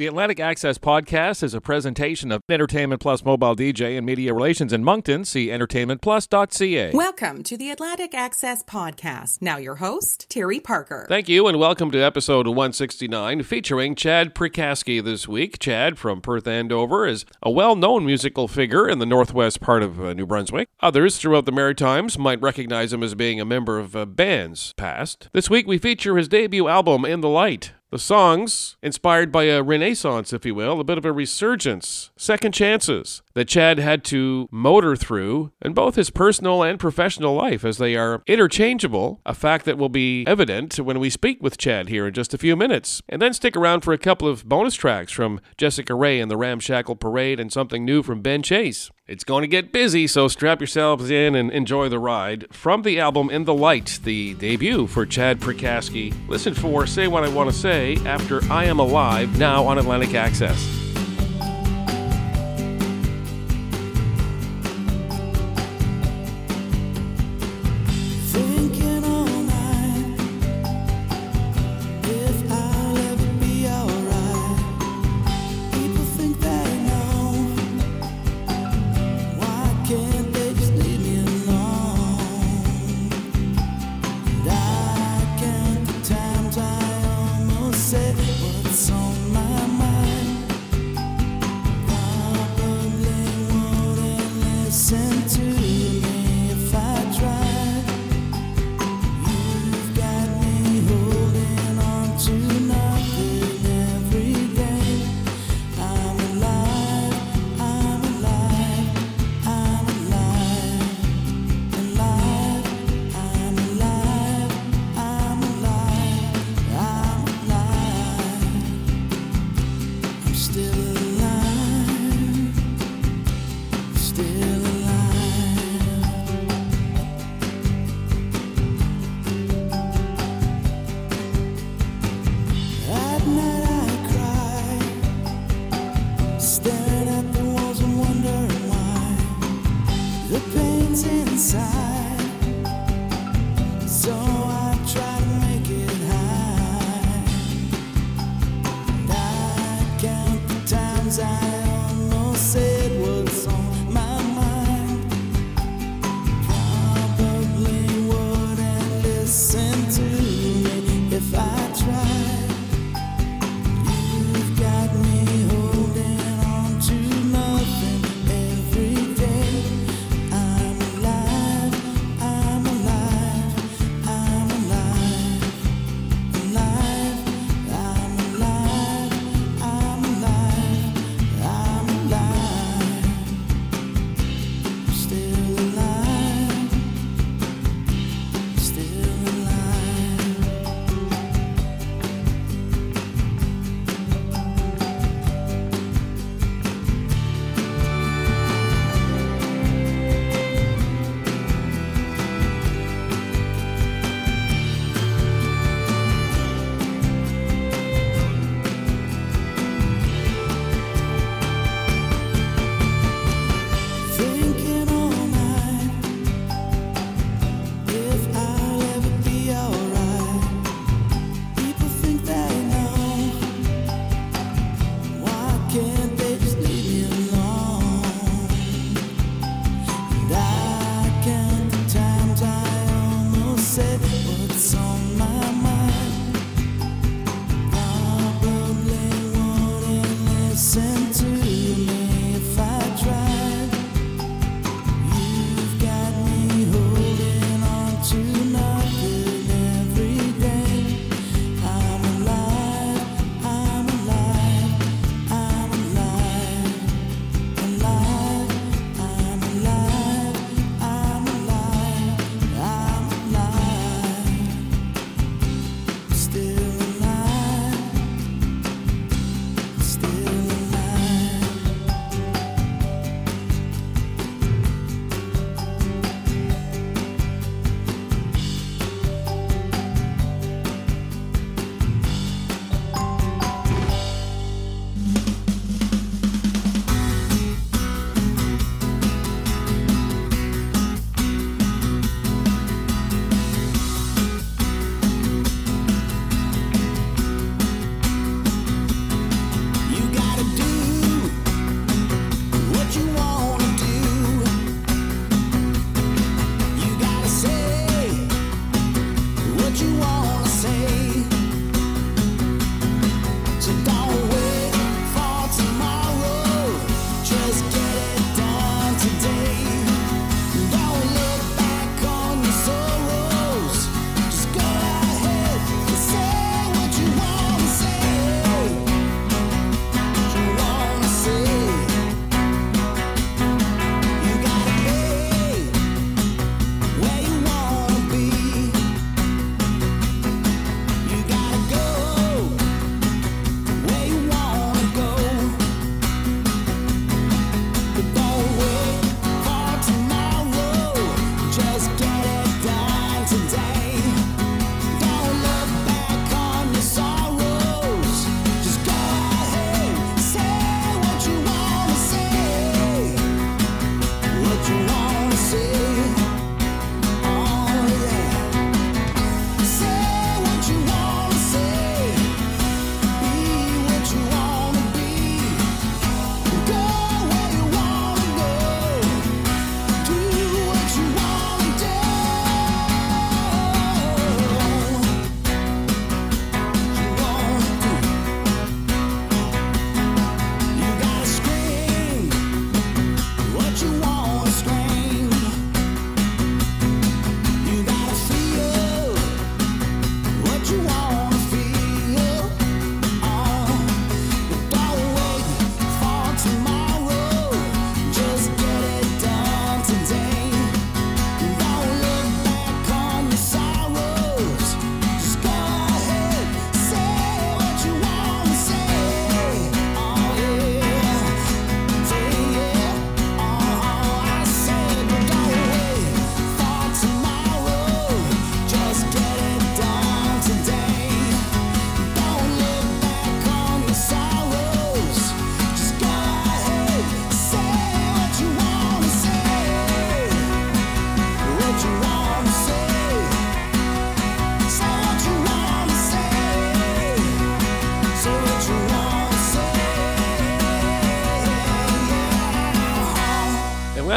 The Atlantic Access Podcast is a presentation of Entertainment Plus Mobile DJ and Media Relations in Moncton. See entertainmentplus.ca. Welcome to the Atlantic Access Podcast. Now, your host, Terry Parker. Thank you, and welcome to episode 169 featuring Chad Prikaski this week. Chad from Perth Andover is a well known musical figure in the northwest part of uh, New Brunswick. Others throughout the Maritimes might recognize him as being a member of uh, bands past. This week we feature his debut album, In the Light. The songs, inspired by a renaissance, if you will, a bit of a resurgence, second chances that Chad had to motor through in both his personal and professional life as they are interchangeable, a fact that will be evident when we speak with Chad here in just a few minutes. And then stick around for a couple of bonus tracks from Jessica Rhaye and the Ramshackle Parade and something new from Ben Chase. It's going to get busy, so strap yourselves in and enjoy the ride. From the album In the Light, the debut for Chad Prikaski. Listen for Say What I Want to Say after I Am Alive, now on Atlantic Access.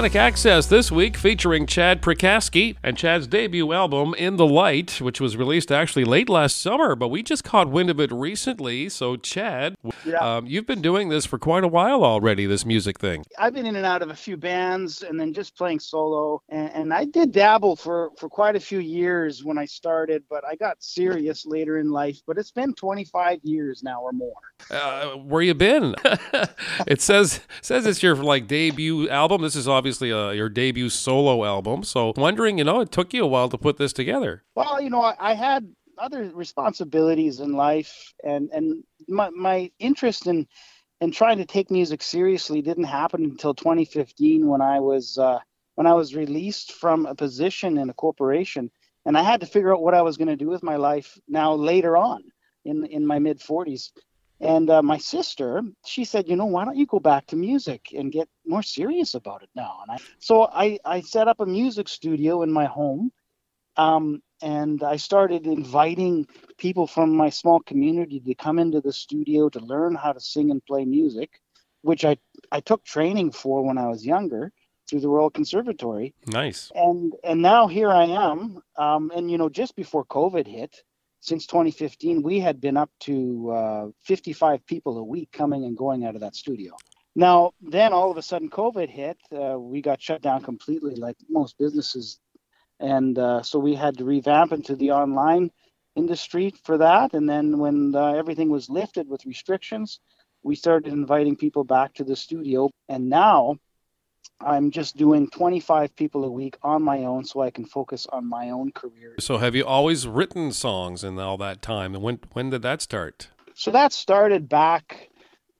Atlantic Access this week featuring Chad Prikaski and Chad's debut album, In the Light, which was released actually late last summer, but we just caught wind of it recently. So, Chad, Yeah. um, you've been doing this for quite a while already, this music thing. I've been in and out of a few bands and then just playing solo. And, and I did dabble for, for quite a few years when I started, but I got serious later in life. But it's been 25 years now or more. Uh, where you been? it says says it's your like debut album. This is obviously uh, your debut solo album. So, wondering, you know, it took you a while to put this together. Well, you know, I, I had other responsibilities in life, and and my my interest in in trying to take music seriously didn't happen until 2015 when I was uh, when I was released from a position in a corporation, and I had to figure out what I was going to do with my life now later on in in my mid 40s. And uh, my sister, she said, you know, why don't you go back to music and get more serious about it now? And I, so I, I set up a music studio in my home um, and I started inviting people from my small community to come into the studio to learn how to sing and play music, which I, I took training for when I was younger through the Royal Conservatory. Nice. And and now here I am. Um, and you know, just before COVID hit, since 2015, we had been up to uh, 55 people a week coming and going out of that studio. Now, then all of a sudden, COVID hit. Uh, we got shut down completely, like most businesses and uh, so we had to revamp into the online industry for that and then when uh, everything was lifted with restrictions we started inviting people back to the studio and now i'm just doing 25 people a week on my own so i can focus on my own career So, have you always written songs in all that time? And when when did that start? so that started back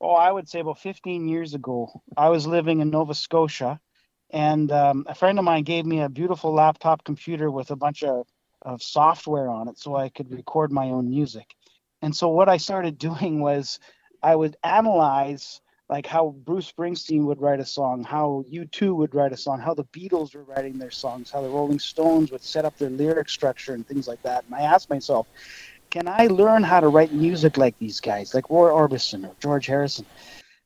oh i would say about 15 years ago i was living in nova scotia and um, a friend of mine gave me a beautiful laptop computer with a bunch of, of software on it so i could record my own music. And so what i started doing was i would analyze like how bruce springsteen would write a song how u2 would write a song how the beatles were writing their songs how the rolling stones would set up their lyric structure and things like that. And i asked myself can I learn how to write music like these guys, like Roy Orbison or George Harrison?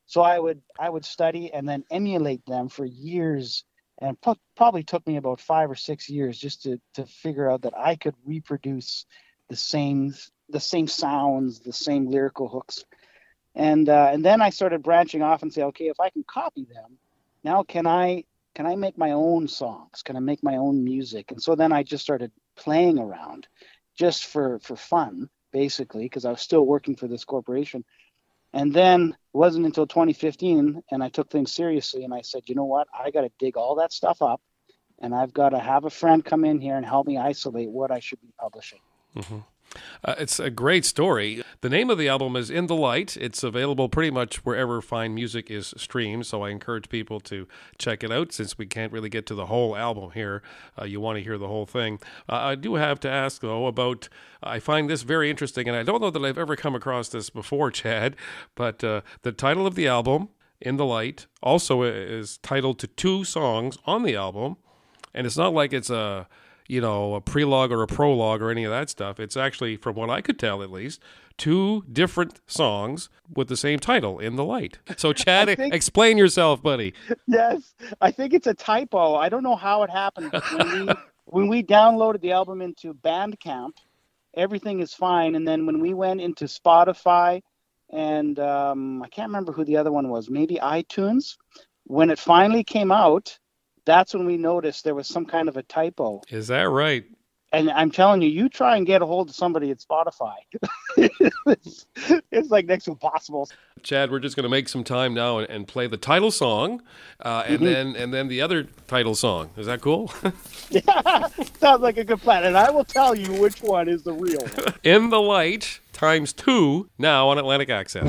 So I would I would study and then emulate them for years, and pro- probably took me about five or six years just to to figure out that I could reproduce the same the same sounds, the same lyrical hooks, and uh, and then I started branching off and say, okay, if I can copy them, now can I can I make my own songs? Can I make my own music? And so then I just started playing around just for for fun basically because i was still working for this corporation. And then it wasn't until 2015 and i took things seriously and i said you know what? I got to dig all that stuff up and i've got to have a friend come in here and help me isolate what i should be publishing mm-hmm. Uh, it's a great story. The name of the album is In the Light. It's available pretty much wherever fine music is streamed, so I encourage people to check it out since we can't really get to the whole album here. Uh, you want to hear the whole thing. Uh, I do have to ask, though, about I find this very interesting, and I don't know that I've ever come across this before, Chad, but uh, the title of the album, In the Light, also is titled to two songs on the album, and it's not like it's a you know, a prelogue or a prologue or any of that stuff. It's actually, from what I could tell at least, two different songs with the same title, In the Light. So, Chad, think- explain yourself, buddy. yes i think it's a typo i don't know how it happened when we when we downloaded the album into bandcamp everything is fine and then when we went into spotify and um, i can't remember who the other one was maybe itunes when it finally came out that's when we noticed there was some kind of a typo Is that right? and i'm telling you you try and get a hold of somebody at spotify it's, it's like next to impossible Chad, we're just going to make some time now and, and play the title song, uh, and then and then the other title song. Is that cool? yeah sounds like a good plan and i will tell you which one is the real one In the Light times two now on Atlantic Access.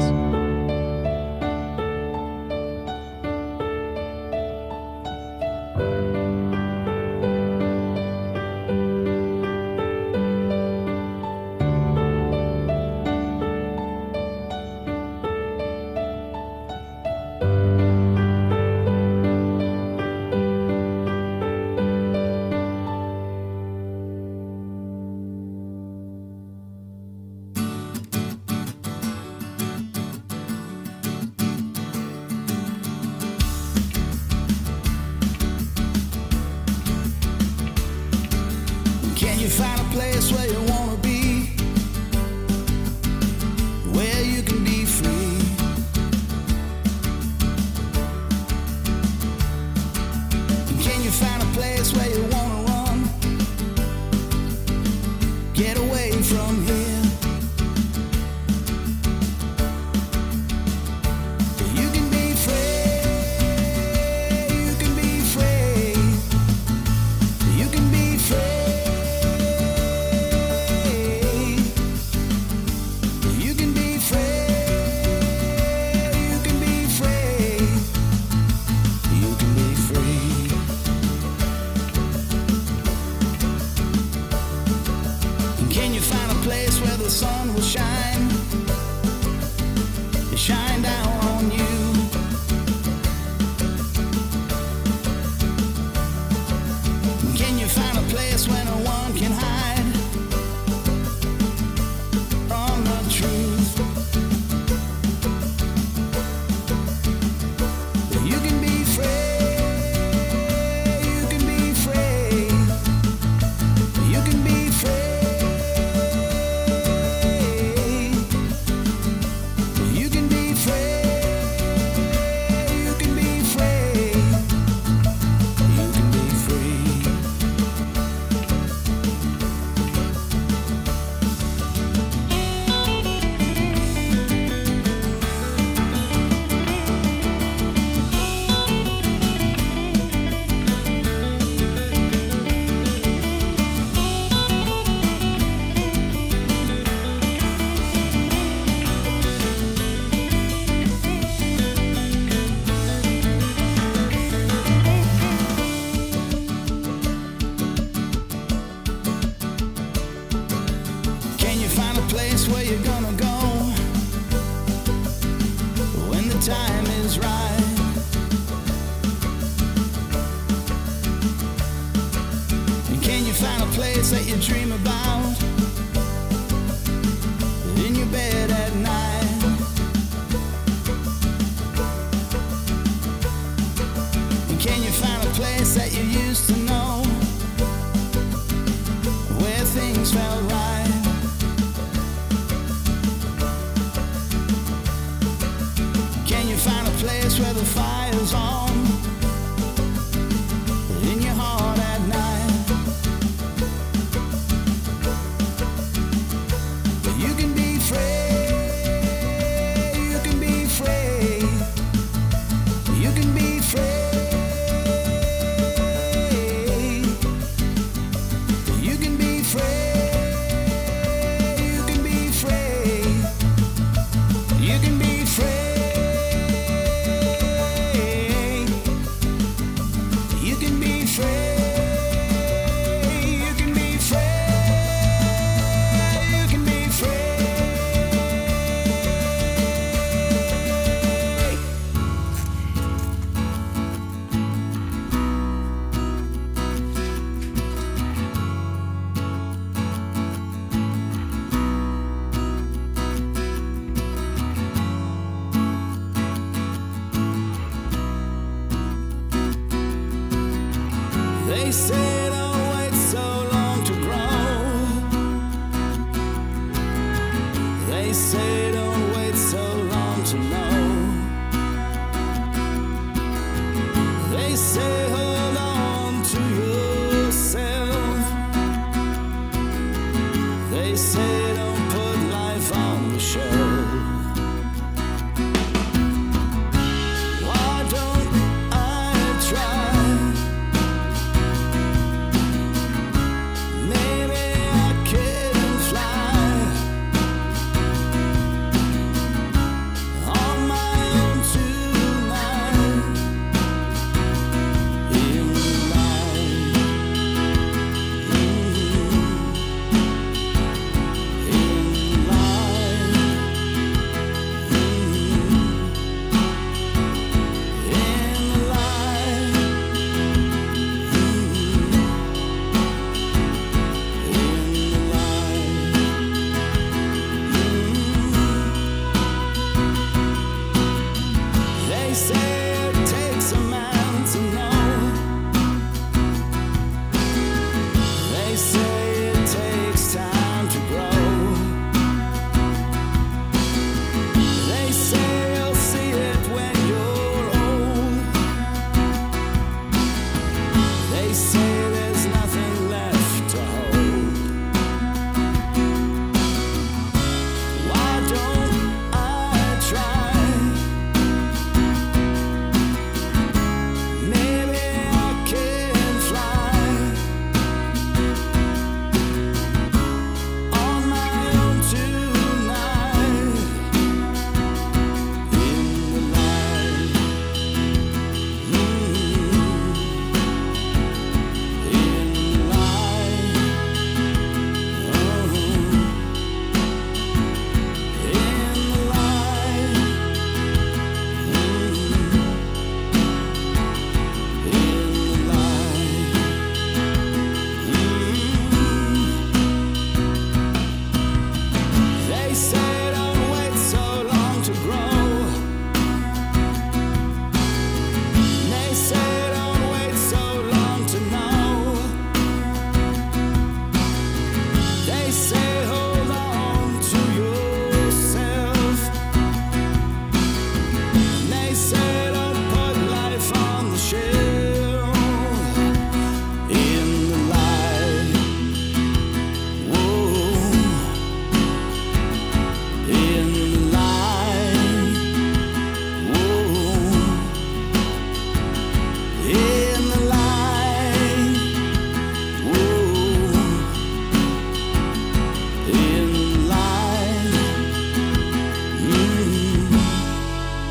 Sun will shine?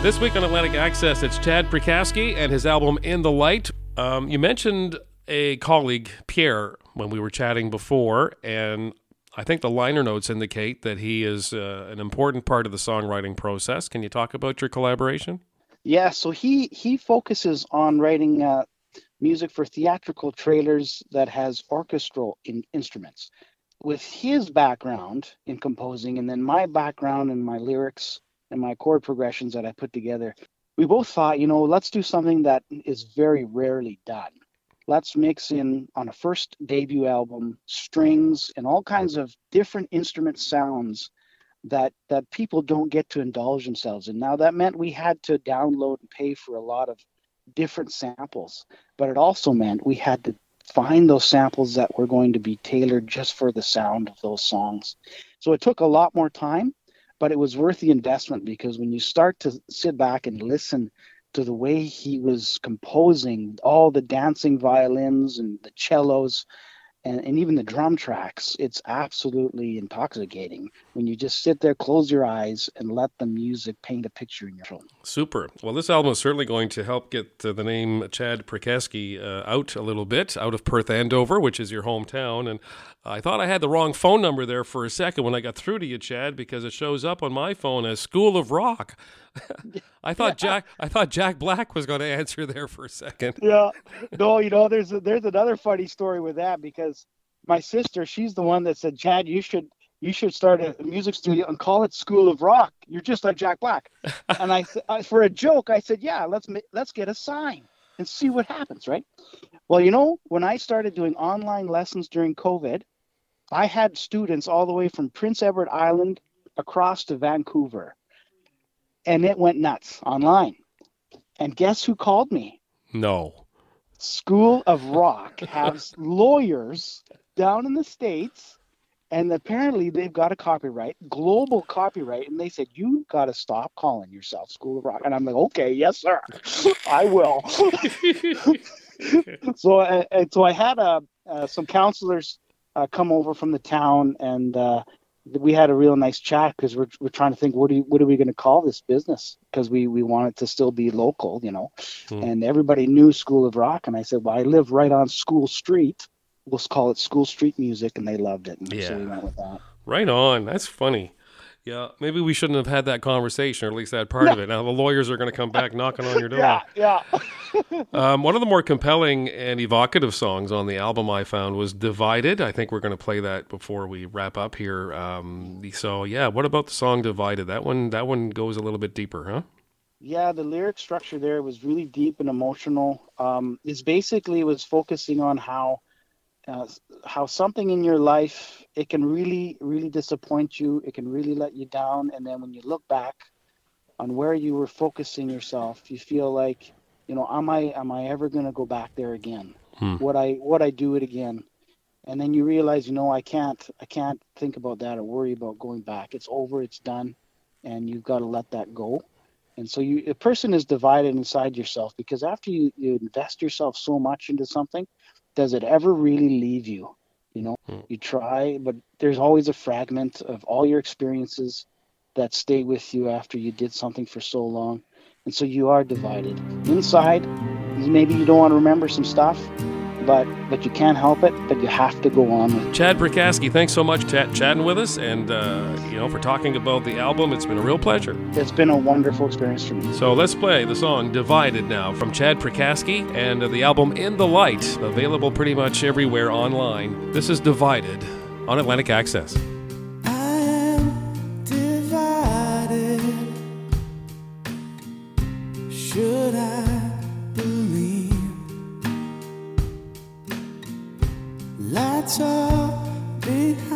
This week on Atlantic Access, it's Chad Prikaski and his album In the Light. Um, you mentioned a colleague, Pierre, when we were chatting before, and I think the liner notes indicate that he is uh, an important part of the songwriting process. Can you talk about your collaboration? Yeah, so he he focuses on writing uh, music for theatrical trailers that has orchestral in, instruments. With his background in composing, and then my background in my lyrics and my chord progressions that I put together, we both thought, you know, let's do something that is very rarely done. Let's mix in on a first debut album strings and all kinds of different instrument sounds that that people don't get to indulge themselves in. Now that meant we had to download and pay for a lot of different samples, but it also meant we had to find those samples that were going to be tailored just for the sound of those songs. So it took a lot more time, but it was worth the investment because when you start to sit back and listen to the way he was composing all the dancing violins and the cellos and, and even the drum tracks, it's absolutely intoxicating when you just sit there, close your eyes, and let the music paint a picture in your soul. Super. Well, this album is certainly going to help get uh, the name Chad Prikaski uh, out a little bit, out of Perth Andover, which is your hometown. And I thought I had the wrong phone number there for a second when I got through to you, Chad, because it shows up on my phone as School of Rock. I thought Jack I thought Jack Black was going to answer there for a second. Yeah. No, you know, there's a, there's another funny story with that because my sister, she's the one that said, Chad, you should you should start a music studio and call it School of Rock. You're just like Jack Black. and I, I for a joke, I said, yeah, let's let's get a sign and see what happens, right? Well, you know, when I started doing online lessons during COVID, I had students all the way from Prince Edward Island across to Vancouver. And it went nuts online. And guess who called me? No. School of Rock has lawyers down in the States, and apparently they've got a copyright, global copyright, and they said, You got to stop calling yourself School of Rock. And I'm like, Okay, yes, sir, I will. so, uh, and so I had uh, uh, some counselors uh, come over from the town, and uh, we had a real nice chat because we're, we're trying to think what do you, what are we going to call this business because we we want it to still be local, you know. Hmm. And everybody knew School of Rock, and I said, well, I live right on School Street. We'll call it School Street Music, and they loved it. Yeah. so we went with that. Right on. That's funny. Yeah, maybe we shouldn't have had that conversation, or at least that part of it. Now the lawyers are going to come back knocking on your door. Yeah, yeah. Um, one of the more compelling and evocative songs on the album I found was "Divided." I think we're going to play that before we wrap up here. Um, so yeah, what about the song "Divided"? That one, that one goes a little bit deeper, huh? Yeah, the lyric structure there was really deep and emotional. Um, it's basically was focusing on how uh, how something in your life it can really really disappoint you. It can really let you down, and then when you look back on where you were focusing yourself, you feel like, you know, am I am I ever going to go back there again? Hmm. Would I would I do it again? And then you realize, you know, I can't I can't think about that or worry about going back. It's over. It's done, and you've got to let that go. And so you, a person is divided inside yourself because after you, you invest yourself so much into something, does it ever really leave you? You know, Hmm. you try, but there's always a fragment of all your experiences that stay with you after you did something for so long. And so you are divided. Inside, maybe you don't want to remember some stuff, but but you can't help it, but you have to go on with it. Chad Prikaski, thanks so much chat chatting with us, and uh, you know for talking about the album. It's been a real pleasure. It's been a wonderful experience for me. So let's play the song "Divided" now from Chad Prikaski and uh, the album "In the Light," available pretty much everywhere online. This is "Divided" on Atlantic Access. Lights are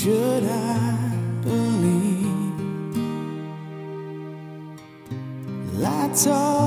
Should I believe? Lights are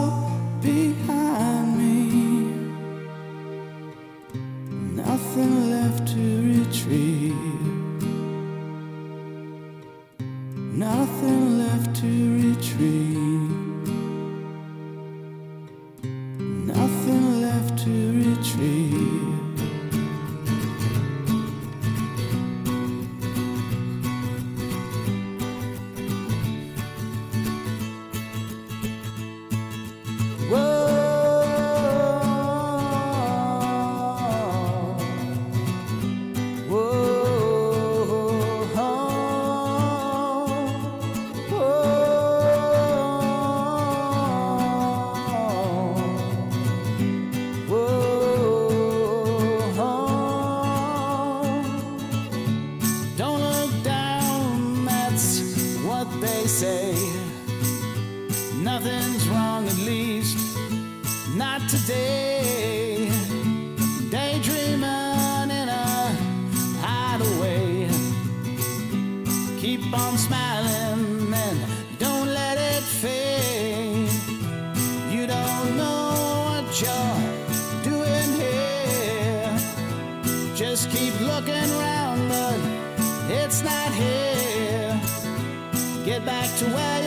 to where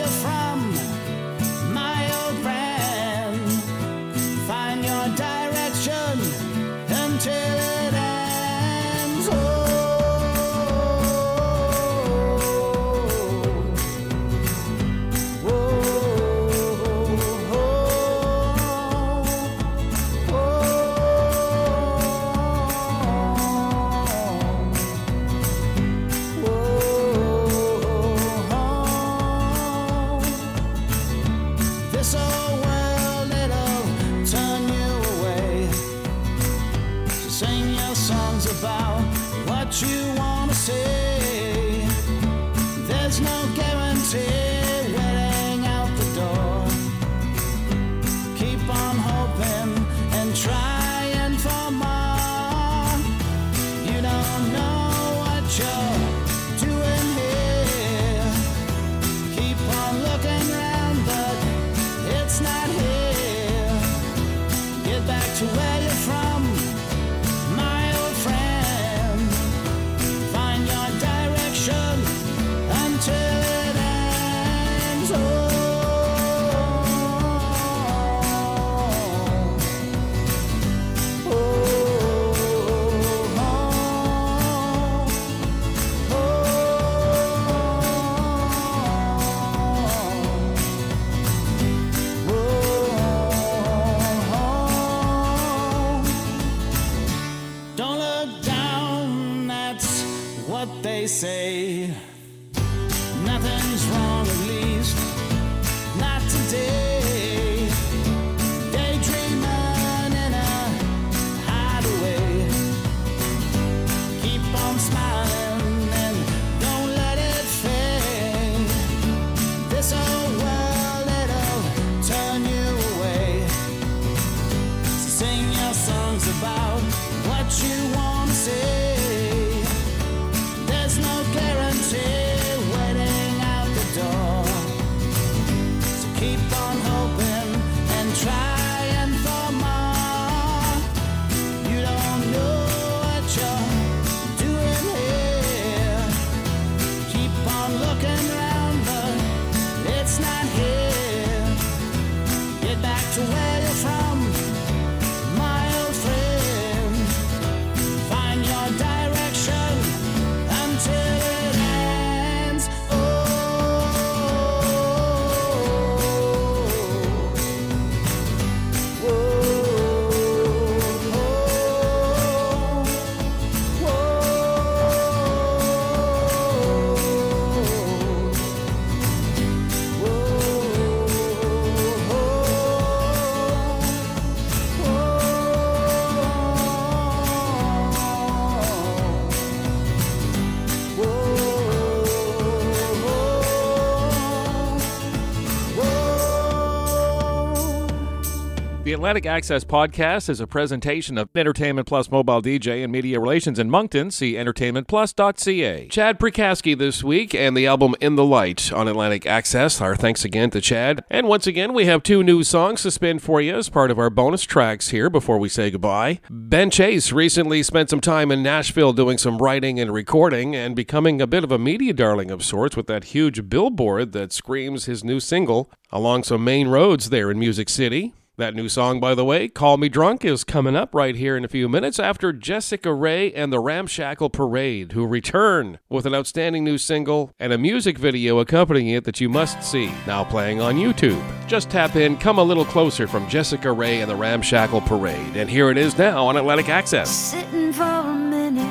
Atlantic Access podcast is a presentation of Entertainment Plus Mobile DJ and Media Relations in Moncton. See entertainmentplus.ca. Chad Prikaski this week and the album In the Light on Atlantic Access. Our thanks again to Chad. And once again, we have two new songs to spin for you as part of our bonus tracks here before we say goodbye. Ben Chase recently spent some time in Nashville doing some writing and recording and becoming a bit of a media darling of sorts with that huge billboard that screams his new single along some main roads there in Music City. That new song, by the way, Call Me Drunk, is coming up right here in a few minutes after Jessica Rhaye and the Ramshackle Parade, who return with an outstanding new single and a music video accompanying it that you must see, now playing on YouTube. Just tap in Come a Little Closer from Jessica Rhaye and the Ramshackle Parade, and here it is now on Atlantic Access. Sitting for a minute,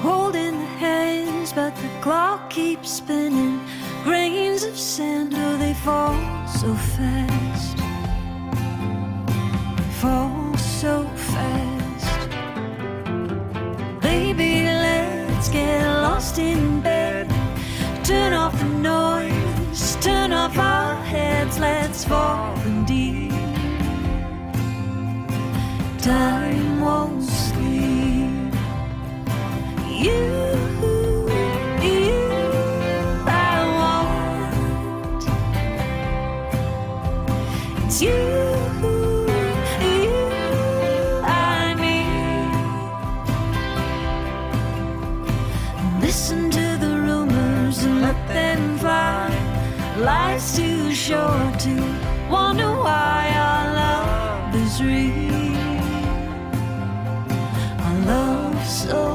holding the hands, but the clock keeps spinning. Grains of sand, oh, they fall so fast. Fall so fast. Baby, let's get lost in bed. Turn off the noise, turn off our heads, let's fall in deep. Time won't sleep. You, Life's too short to wonder why our love is real. Our love so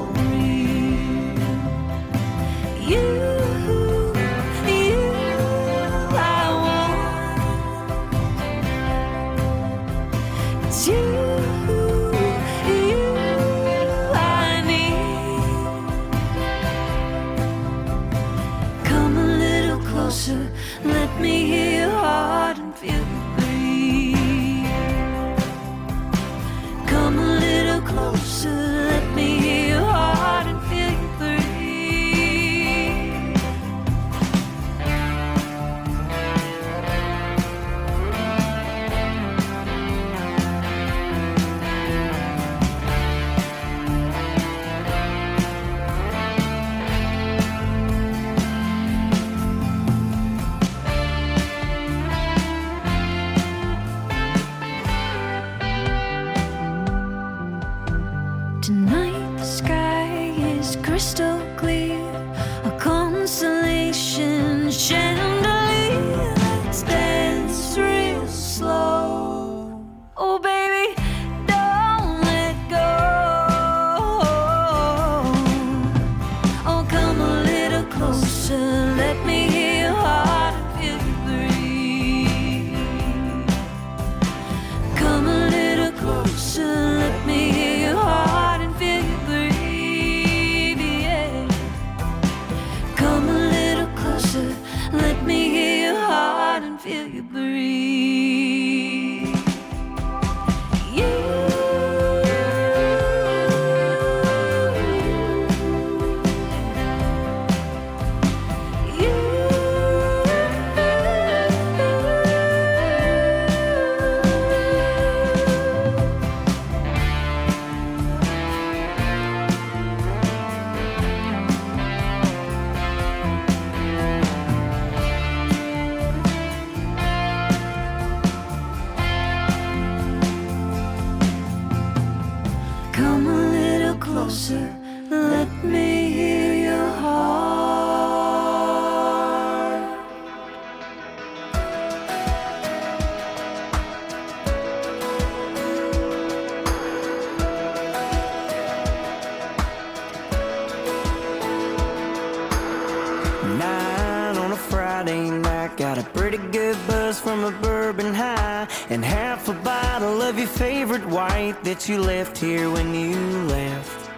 left here when you left.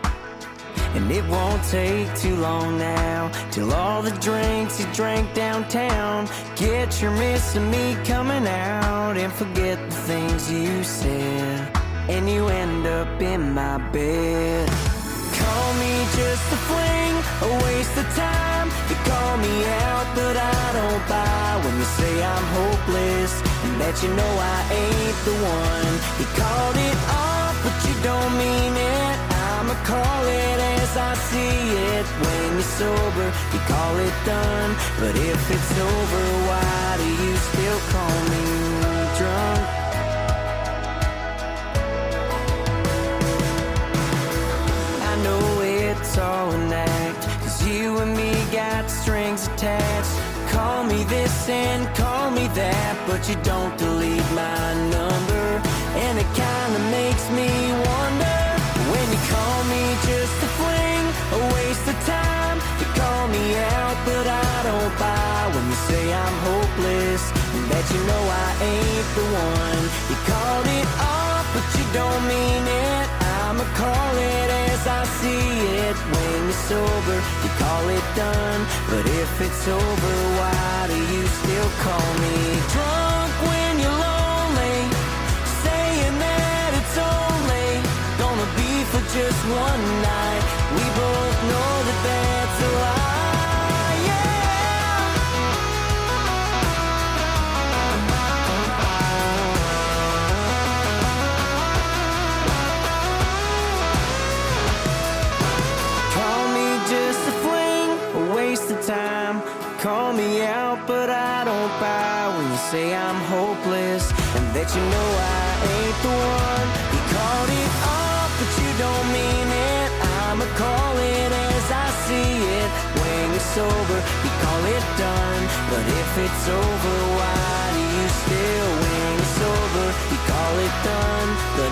And it won't take too long now till all the drinks you drank downtown get your missing me coming out and forget the things you said, and you end up in my bed. Call me just a fling, a waste of time. You call me out, but I don't buy when you say I'm hopeless and that you know I ain't the one. You called it off, but you don't mean it. I'ma call it as I see it. When you're sober, you call it done. But if it's over, why do you still call me drunk? I know it's all an act. Cause you and me got strings attached. Call me this and call me that, but you don't delete my number. Me wonder when you call me just a fling, a waste of time. You call me out, but I don't buy when you say I'm hopeless and that you know I ain't the one. You called it off, but you don't mean it. I'ma call it as I see it. When you're sober, you call it done. But if it's over, why do you still call me drunk when say I'm hopeless and that you know I ain't the one. You called it off, but you don't mean it. I'ma call it as I see it. When you're sober, you call it done. But if it's over, why do you still? When you're sober, you call it done. But